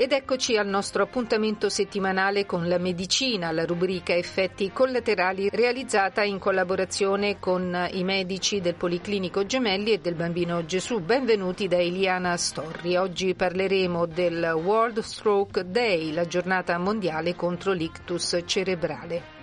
Ed eccoci al nostro appuntamento settimanale con la medicina, la rubrica effetti collaterali realizzata in collaborazione con i medici del Policlinico Gemelli e del Bambino Gesù. Benvenuti da Eliana Storri. Oggi parleremo del World Stroke Day, la giornata mondiale contro l'ictus cerebrale.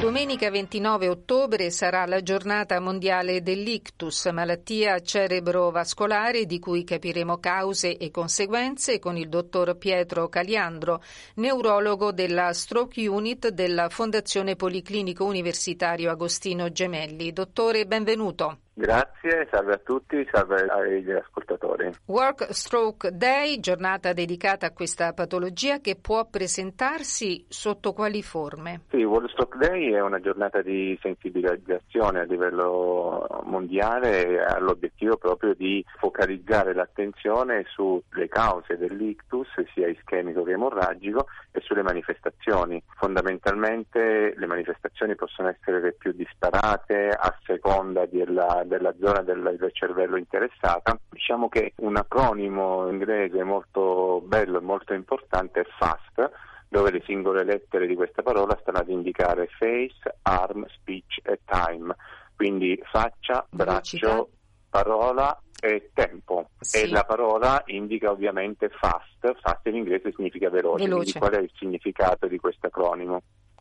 Domenica 29 ottobre sarà la giornata mondiale dell'ictus, malattia cerebrovascolare di cui capiremo cause e conseguenze con il dottor Pietro Caliandro, neurologo della Stroke Unit della Fondazione Policlinico Universitario Agostino Gemelli. Dottore, benvenuto. Grazie, salve a tutti, salve agli ascoltatori. Work Stroke Day, giornata dedicata a questa patologia che può presentarsi sotto quali forme? Sì, World Stroke Day è una giornata di sensibilizzazione a livello mondiale e ha l'obiettivo proprio di focalizzare l'attenzione sulle cause dell'ictus, sia ischemico che emorragico, e sulle manifestazioni. Fondamentalmente le manifestazioni possono essere le più disparate a seconda della della zona del, del, cervello interessata. Diciamo che un acronimo inglese molto bello e molto importante è FAST, dove le singole lettere di questa parola stanno ad indicare face, arm, speech e time. Quindi faccia, braccio, parola e tempo. Sì. E la parola indica ovviamente fast, fast in inglese significa veloce. veloce. Qual è il significato di questo acronimo?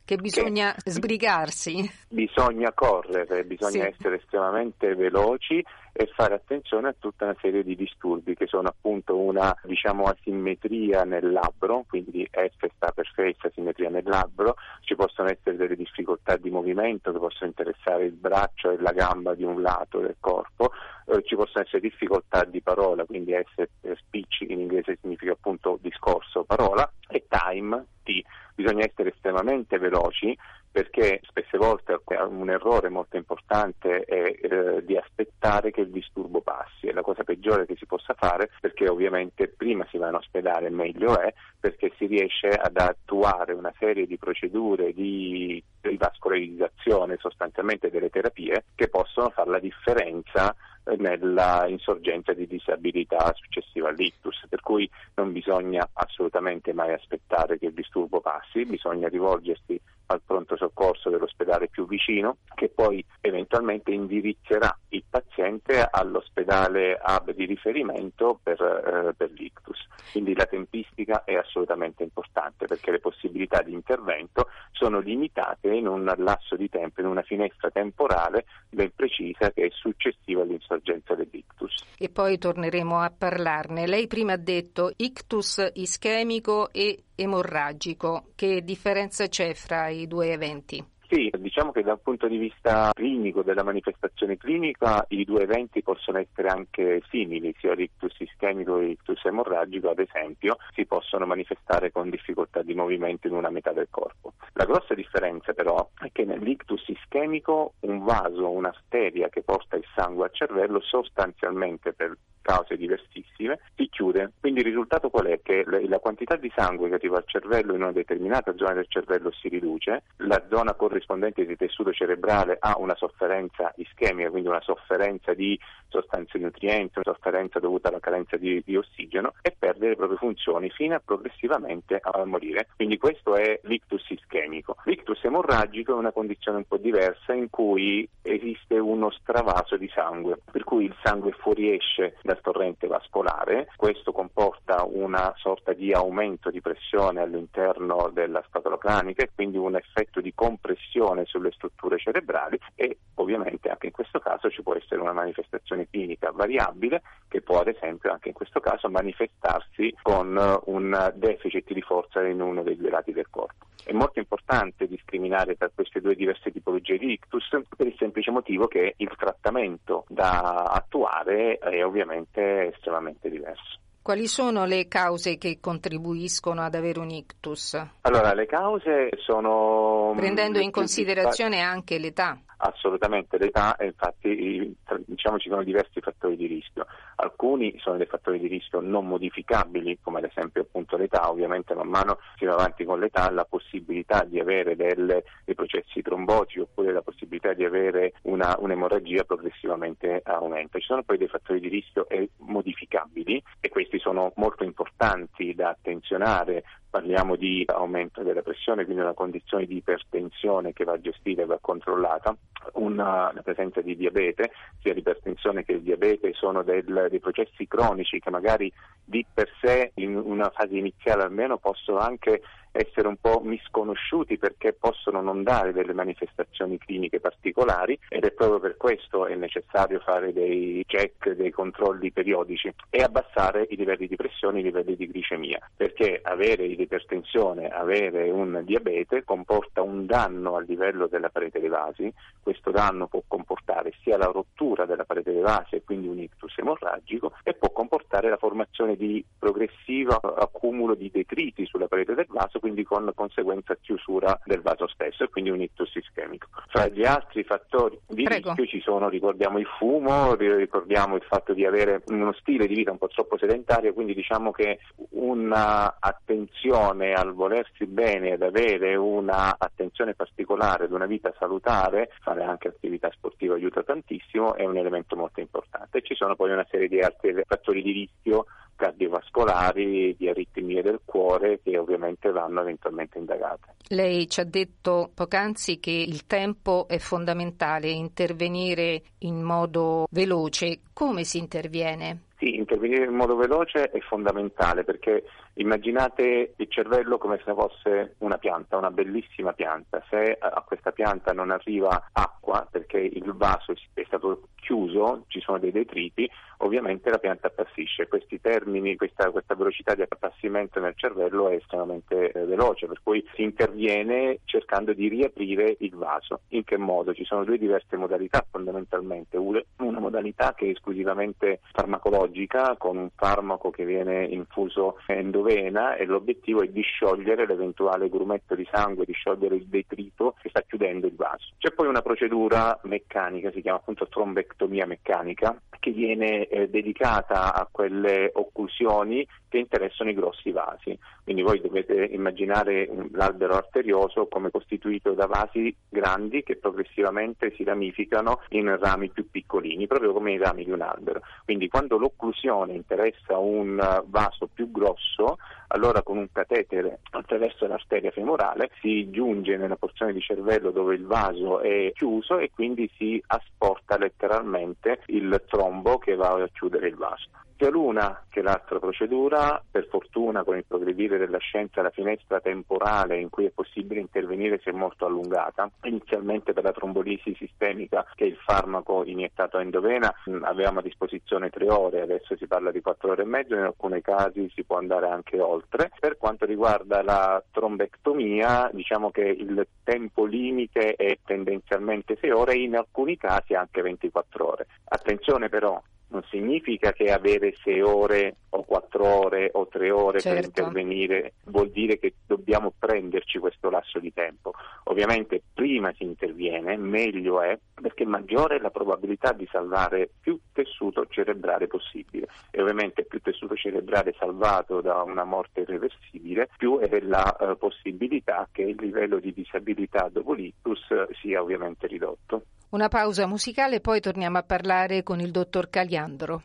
Che bisogna che sbrigarsi. Bisogna correre, bisogna sì. essere estremamente veloci e fare attenzione a tutta una serie di disturbi che sono appunto una diciamo, asimmetria nel labbro, quindi F sta per face, asimmetria nel labbro, ci possono essere delle difficoltà di movimento che possono interessare il braccio e la gamba di un lato del corpo, eh, ci possono essere difficoltà di parola, quindi S, speech in inglese significa appunto discorso, parola, e time, T bisogna essere estremamente veloci perché spesse volte un errore molto importante è eh, di aspettare che il disturbo passi, è la cosa peggiore che si possa fare perché ovviamente prima si va in ospedale meglio è perché si riesce ad attuare una serie di procedure di rivascolarizzazione sostanzialmente delle terapie che possono fare la differenza nella insorgenza di disabilità successiva all'ictus, per cui non bisogna assolutamente mai aspettare che il disturbo passi, bisogna rivolgersi al pronto soccorso dell'ospedale più vicino che poi eventualmente indirizzerà il paziente all'ospedale hub di riferimento per, eh, per l'ictus. Quindi la tempistica è assolutamente importante perché le possibilità di intervento sono limitate in un lasso di tempo, in una finestra temporale ben precisa che è successiva all'insorgenza dell'ictus. E poi torneremo a parlarne. Lei prima ha detto ictus ischemico e emorragico. Che differenza c'è fra i due eventi? Sì, diciamo che dal punto di vista clinico, della manifestazione clinica, i due eventi possono essere anche simili, sia l'ictus ischemico che l'ictus emorragico, ad esempio, si possono manifestare con difficoltà di movimento in una metà del corpo. La grossa differenza però è che nell'ictus ischemico un vaso, un'arteria che porta il sangue al cervello sostanzialmente per cause diversissime, si chiude. Quindi il risultato qual è? Che la quantità di sangue che arriva al cervello in una determinata zona del cervello si riduce, la zona corrispondente di tessuto cerebrale ha una sofferenza ischemica, quindi una sofferenza di sostanze nutrienti, una sofferenza dovuta alla carenza di, di ossigeno e perde le proprie funzioni fino a progressivamente a morire. Quindi questo è l'ictus ischemico. L'ictus emorragico è una condizione un po' diversa in cui esiste uno stravaso di sangue, per cui il sangue fuoriesce dal torrente vascolare, questo comporta una sorta di aumento di pressione all'interno della scatola cranica e quindi un effetto di compressione sulle strutture cerebrali e ovviamente anche in questo caso ci può essere una manifestazione clinica variabile che può ad esempio anche in questo caso manifestarsi con un deficit di forza in uno dei due lati del corpo. È molto importante discriminare tra queste due diverse tipologie di ictus per il semplice motivo che il trattamento da attuare è ovviamente estremamente diverso. Quali sono le cause che contribuiscono ad avere un ictus? Allora, le cause sono... Prendendo in considerazione anche l'età. Assolutamente, l'età e infatti diciamo ci sono diversi fattori di rischio. Alcuni sono dei fattori di rischio non modificabili, come ad esempio appunto l'età, ovviamente man mano si va avanti con l'età, la possibilità di avere delle, dei processi trombotici oppure la possibilità di avere una, un'emorragia progressivamente aumenta. Ci sono poi dei fattori di rischio modificabili e questi sono molto importanti da attenzionare parliamo di aumento della pressione, quindi una condizione di ipertensione che va gestita e va controllata, una, la presenza di diabete, sia l'ipertensione che il diabete sono del, dei processi cronici che magari di per sé in una fase iniziale almeno possono anche essere un po' misconosciuti perché possono non dare delle manifestazioni cliniche particolari ed è proprio per questo è necessario fare dei check, dei controlli periodici e abbassare i livelli di pressione, i livelli di glicemia, perché avere l'ipertensione, avere un diabete comporta un danno a livello della parete dei vasi, questo danno può comportare sia la rottura della parete dei vasi e quindi un ictus emorragico e può comportare la formazione di progressivo accumulo di detriti sulla parete del vaso quindi con conseguenza chiusura del vaso stesso e quindi un ictus ischemico. Fra gli altri fattori di Prego. rischio ci sono, ricordiamo il fumo, ricordiamo il fatto di avere uno stile di vita un po' troppo sedentario, quindi diciamo che un'attenzione al volersi bene, ad avere un'attenzione particolare ad una vita salutare, fare anche attività sportiva aiuta tantissimo, è un elemento molto importante. Ci sono poi una serie di altri fattori di rischio cardiovascolari, di aritmie del cuore che ovviamente vanno eventualmente indagate. Lei ci ha detto poc'anzi che il tempo è fondamentale, intervenire in modo veloce. Come si interviene? Sì, intervenire in modo veloce è fondamentale perché immaginate il cervello come se fosse una pianta, una bellissima pianta. Se a questa pianta non arriva acqua perché il vaso è stato chiuso, ci sono dei detriti, ovviamente la pianta appassisce. Questi termini, questa, questa velocità di appassimento nel cervello è estremamente eh, veloce, per cui si interviene cercando di riaprire il vaso. In che modo? Ci sono due diverse modalità fondamentalmente. Una modalità che è esclusivamente farmacologica, con un farmaco che viene infuso endovena e l'obiettivo è di sciogliere l'eventuale grumetto di sangue, di sciogliere il detrito che sta chiudendo il vaso. C'è poi una procedura meccanica, si chiama appunto trombectomia meccanica, che viene eh, dedicata a quelle occlusioni che interessano i grossi vasi. Quindi voi dovete immaginare l'albero arterioso come costituito da vasi grandi che progressivamente si ramificano in rami più piccolini, proprio come i rami di un albero. Quindi quando l'occlusione interessa un vaso più grosso, allora con un catetere attraverso l'arteria femorale si giunge nella porzione di cervello dove il vaso è chiuso e quindi si asporta letteralmente il trombo che va a chiudere il vaso sia l'una che l'altra procedura, per fortuna con il progredire della scienza la finestra temporale in cui è possibile intervenire si è molto allungata. Inizialmente per la trombolisi sistemica, che è il farmaco iniettato a endovena, avevamo a disposizione tre ore, adesso si parla di quattro ore e mezzo, in alcuni casi si può andare anche oltre. Per quanto riguarda la trombectomia, diciamo che il tempo limite è tendenzialmente sei ore e in alcuni casi anche 24 ore. Attenzione però, non significa che avere sei ore o quattro ore o tre ore certo. per intervenire vuol dire che dobbiamo prenderci questo lasso di tempo. Ovviamente prima si interviene, meglio è, perché maggiore è la probabilità di salvare più tessuto cerebrale possibile. E ovviamente più tessuto cerebrale salvato da una morte irreversibile, più è la uh, possibilità che il livello di disabilità dopo l'ictus sia ovviamente ridotto. Una pausa musicale, poi torniamo a parlare con il dottor Caliandro.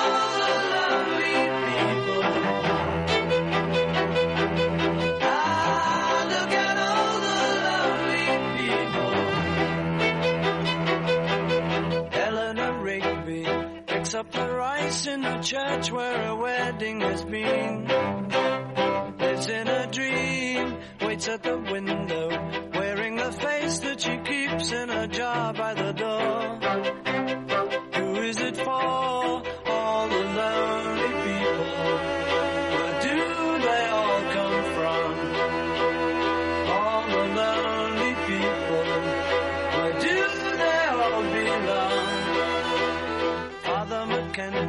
up rice in a church where a wedding has been. Lives in a dream, waits at the window,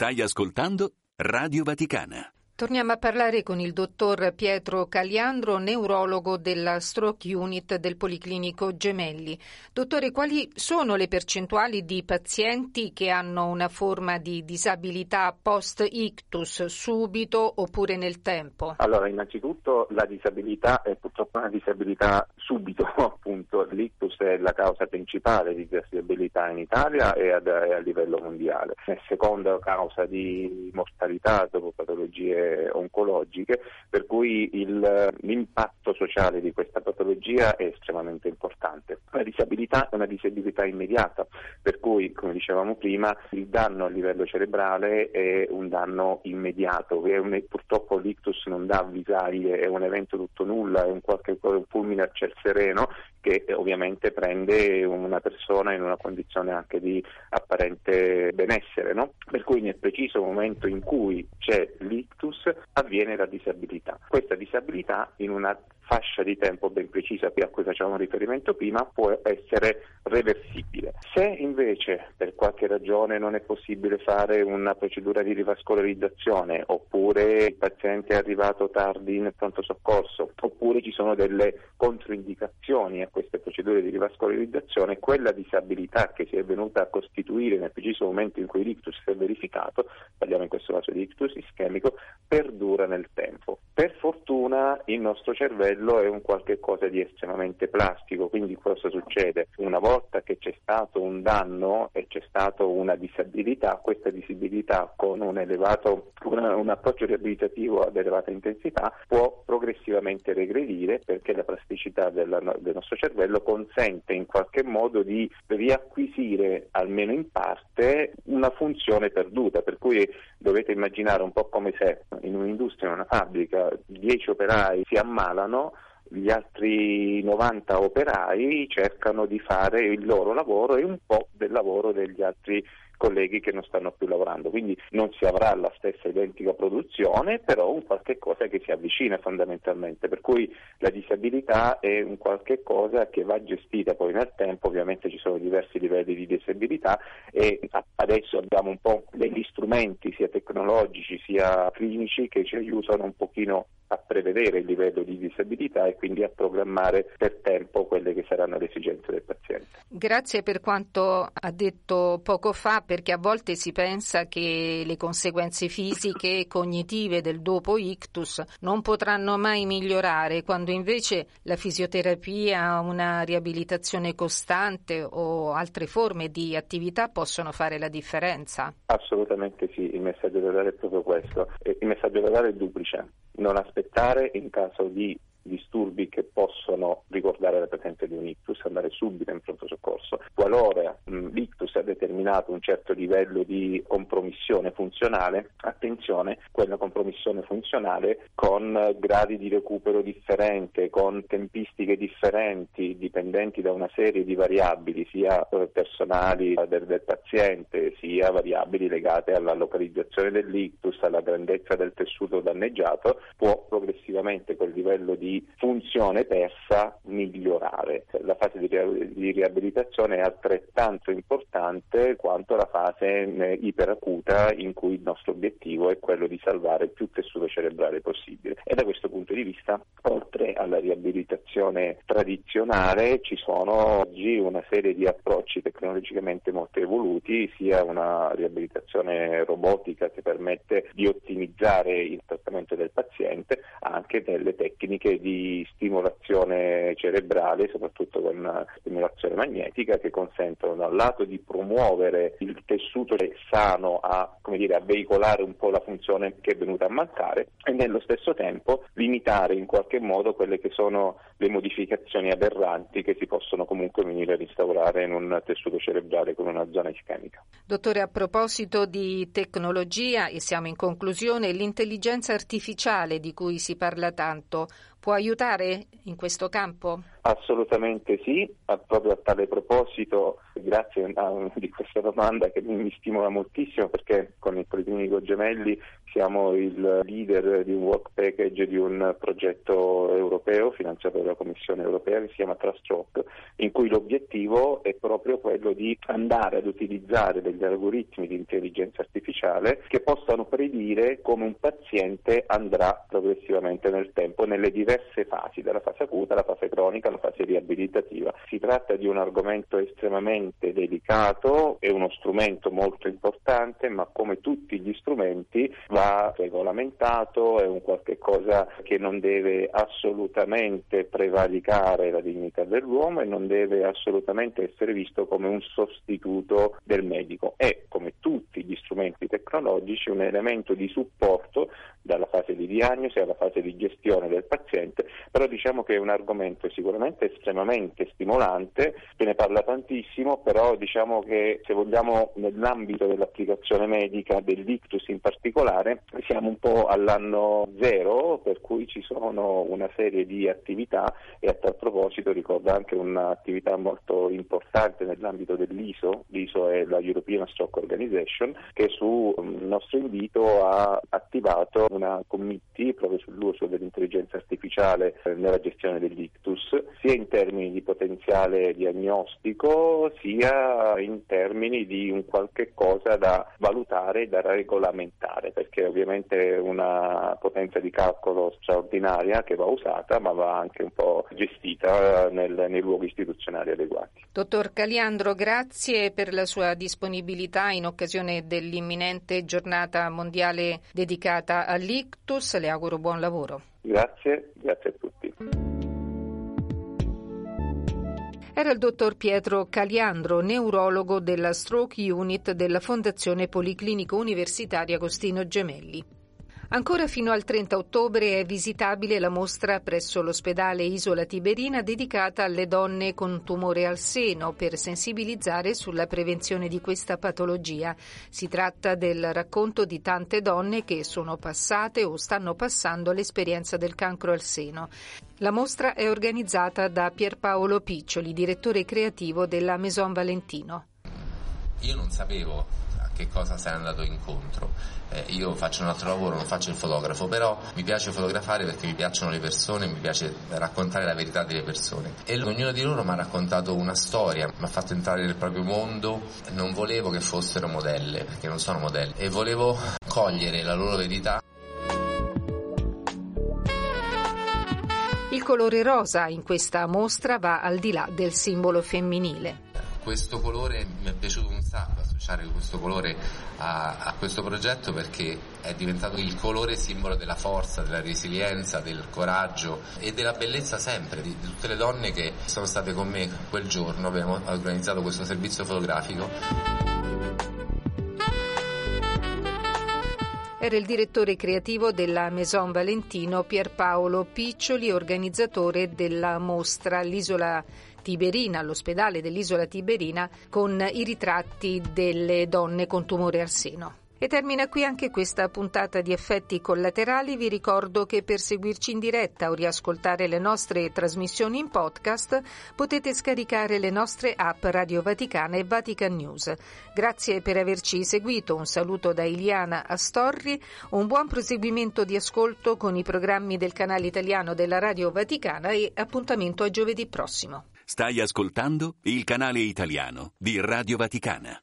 Stai ascoltando Radio Vaticana. Torniamo a parlare con il dottor Pietro Caliandro, neurologo della Stroke Unit del Policlinico Gemelli. Dottore, quali sono le percentuali di pazienti che hanno una forma di disabilità post-ictus subito oppure nel tempo? Allora, innanzitutto la disabilità è purtroppo una disabilità subito, appunto. L'ictus è la causa principale di disabilità in Italia e, ad- a livello mondiale. È seconda causa di mortalità dopo patologie oncologiche, per cui il- l'impatto sociale di questa patologia è estremamente importante. La disabilità è una disabilità immediata, per cui, come dicevamo prima, il danno a livello cerebrale è un danno immediato. Un- purtroppo l'ictus non dà avvisaglie, è un evento tutto nulla, è un qualche un fulmine a ciel sereno che ovviamente prende una persona in una condizione anche di apparente benessere, no? per cui nel preciso momento in cui c'è l'ictus avviene la disabilità. Questa disabilità in una fascia di tempo ben precisa a cui facevamo riferimento prima può essere reversibile. Se invece per qualche ragione non è possibile fare una procedura di rivascolarizzazione oppure il paziente è arrivato tardi in pronto soccorso oppure ci sono delle controindicazioni a queste procedure di rivascolarizzazione, quella disabilità che si è venuta a costituire nel preciso momento in cui l'ictus si è verificato, parliamo in questo caso di ictus ischemico, perdura nel tempo. Per fortuna il nostro cervello è un qualche cosa di estremamente plastico, quindi cosa succede? Una volta che c'è stato un danno e c'è stata una disabilità, questa disabilità con un, elevato, una- un approccio riabilitativo ad elevata intensità può progressivamente regredire perché la plasticità della- del nostro cervello consente in qualche modo di riacquisire almeno in parte una funzione perduta, per cui dovete immaginare un po' come se in un'industria, in una fabbrica, 10 operai si ammalano, gli altri 90 operai cercano di fare il loro lavoro e un po' del lavoro degli altri colleghi che non stanno più lavorando, quindi non si avrà la stessa identica produzione, però un qualche cosa che si avvicina fondamentalmente, per cui la disabilità è un qualche cosa che va gestita poi nel tempo, ovviamente ci sono diversi livelli di disabilità e adesso abbiamo un po' degli strumenti sia tecnologici sia clinici che ci aiutano un pochino a prevedere il livello di disabilità e quindi a programmare per tempo quelle che saranno le esigenze del paziente. Grazie per quanto ha detto poco fa, perché a volte si pensa che le conseguenze fisiche e cognitive del dopo ictus non potranno mai migliorare, quando invece la fisioterapia, una riabilitazione costante o altre forme di attività possono fare la differenza. Assolutamente sì, il messaggio da dare è proprio questo. Il messaggio da dare è duplice. Non aspettare in caso di disturbi che possono ricordare la presenza di un ictus, andare subito in pronto soccorso. Qualora mh, l'ictus ha determinato un certo livello di compromissione funzionale, attenzione, quella compromissione funzionale con gradi di recupero differente, con tempistiche differenti, dipendenti da una serie di variabili, sia eh, personali del, del paziente, sia variabili legate alla localizzazione dell'ictus, alla grandezza del tessuto danneggiato, può progressivamente quel livello di funzione persa migliorare. La fase di riabilitazione è altrettanto importante quanto la fase eh, iperacuta in cui il nostro obiettivo è quello di salvare più tessuto cerebrale possibile. E da questo punto di vista, oltre alla riabilitazione tradizionale, ci sono oggi una serie di approcci tecnologicamente molto evoluti, sia una riabilitazione robotica che permette di ottimizzare il trattamento del paziente, anche delle tecniche di stimolazione cerebrale, soprattutto con stimolazione magnetica, che consentono da un lato di promuovere il tessuto sano a, dire, a veicolare un po' la funzione che è venuta a mancare e nello stesso tempo limitare in qualche modo quelle che sono le modificazioni aberranti che si possono comunque venire a instaurare in un tessuto cerebrale con una zona ischemica. Dottore, a proposito di tecnologia, e siamo in conclusione, l'intelligenza artificiale di cui si parla tanto può aiutare in questo campo? Assolutamente sì, proprio a tale proposito, grazie a, di questa domanda che mi stimola moltissimo perché con il Policlinico Gemelli siamo il leader di un work package di un progetto europeo finanziato dalla Commissione europea che si chiama Trust in cui l'obiettivo è proprio quello di andare ad utilizzare degli algoritmi di intelligenza artificiale che possano predire come un paziente andrà progressivamente nel tempo nelle diverse fasi, dalla fase acuta alla fase cronica alla fase riabilitativa. Si tratta di un argomento estremamente delicato, è uno strumento molto importante, ma come tutti gli strumenti va regolamentato, è un qualche cosa che non deve assolutamente prevaricare la dignità dell'uomo e non deve assolutamente essere visto come un sostituto del medico. È, come tutti gli strumenti tecnologici, un elemento di supporto dalla fase di diagnosi alla fase di gestione del paziente, però diciamo che è un argomento sicuramente estremamente stimolante, se ne parla tantissimo, però diciamo che se vogliamo nell'ambito dell'applicazione medica dell'ictus in particolare siamo un po' all'anno zero, per cui ci sono una serie di attività e a tal proposito ricordo anche un'attività molto importante nell'ambito dell'ISO, l'ISO è la European Stroke Organization, che su nostro invito ha attivato una committee proprio sull'uso dell'intelligenza artificiale eh, nella gestione dell'ictus, sia in termini di potenziale diagnostico, sia in termini di un qualche cosa da valutare e da regolamentare, perché ovviamente è una potenza di calcolo straordinaria che va usata, ma va anche un po' gestita nel, nei luoghi istituzionali adeguati. Dottor Caliandro, grazie per la sua disponibilità in occasione dell'imminente giornata mondiale dedicata all'ictus. Le auguro buon lavoro. Grazie, grazie a tutti. Era il dottor Pietro Caliandro, neurologo della Stroke Unit della Fondazione Policlinico Universitaria Agostino Gemelli. Ancora fino al 30 ottobre è visitabile la mostra presso l'ospedale Isola Tiberina dedicata alle donne con tumore al seno per sensibilizzare sulla prevenzione di questa patologia. Si tratta del racconto di tante donne che sono passate o stanno passando l'esperienza del cancro al seno. La mostra è organizzata da Pierpaolo Piccioli, direttore creativo della Maison Valentino. Io non sapevo che cosa sei andato incontro. Eh, io faccio un altro lavoro, non faccio il fotografo, però mi piace fotografare perché mi piacciono le persone, mi piace raccontare la verità delle persone. E ognuno di loro mi ha raccontato una storia, mi ha fatto entrare nel proprio mondo, non volevo che fossero modelle, perché non sono modelle, e volevo cogliere la loro verità. Il colore rosa in questa mostra va al di là del simbolo femminile. Questo colore mi è piaciuto associare questo colore a, a, questo progetto perché è diventato il colore simbolo della forza, della resilienza, del coraggio e della bellezza sempre di, di tutte le donne che sono state con me quel giorno. Abbiamo organizzato questo servizio fotografico. Era il direttore creativo della Maison Valentino Pierpaolo Piccioli, organizzatore della mostra all'Isola Tiberina, all'ospedale dell'Isola Tiberina, con i ritratti delle donne con tumore al seno. E termina qui anche questa puntata di effetti collaterali. Vi ricordo che per seguirci in diretta o riascoltare le nostre trasmissioni in podcast potete scaricare le nostre app Radio Vaticana e Vatican News. Grazie per averci seguito. Un saluto da Iliana Astorri. Un buon proseguimento di ascolto con i programmi del canale italiano della Radio Vaticana e appuntamento a giovedì prossimo. Stai ascoltando il canale italiano di Radio Vaticana.